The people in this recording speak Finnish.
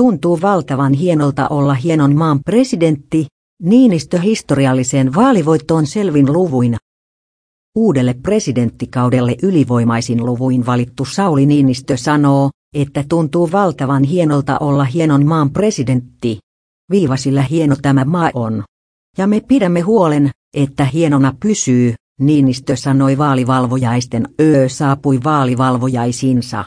Tuntuu valtavan hienolta olla hienon maan presidentti, Niinistö historialliseen vaalivoittoon selvin luvuina. Uudelle presidenttikaudelle ylivoimaisin luvuin valittu Sauli Niinistö sanoo, että tuntuu valtavan hienolta olla hienon maan presidentti. Viivasilla hieno tämä maa on. Ja me pidämme huolen, että hienona pysyy, Niinistö sanoi vaalivalvojaisten öö saapui vaalivalvojaisinsa.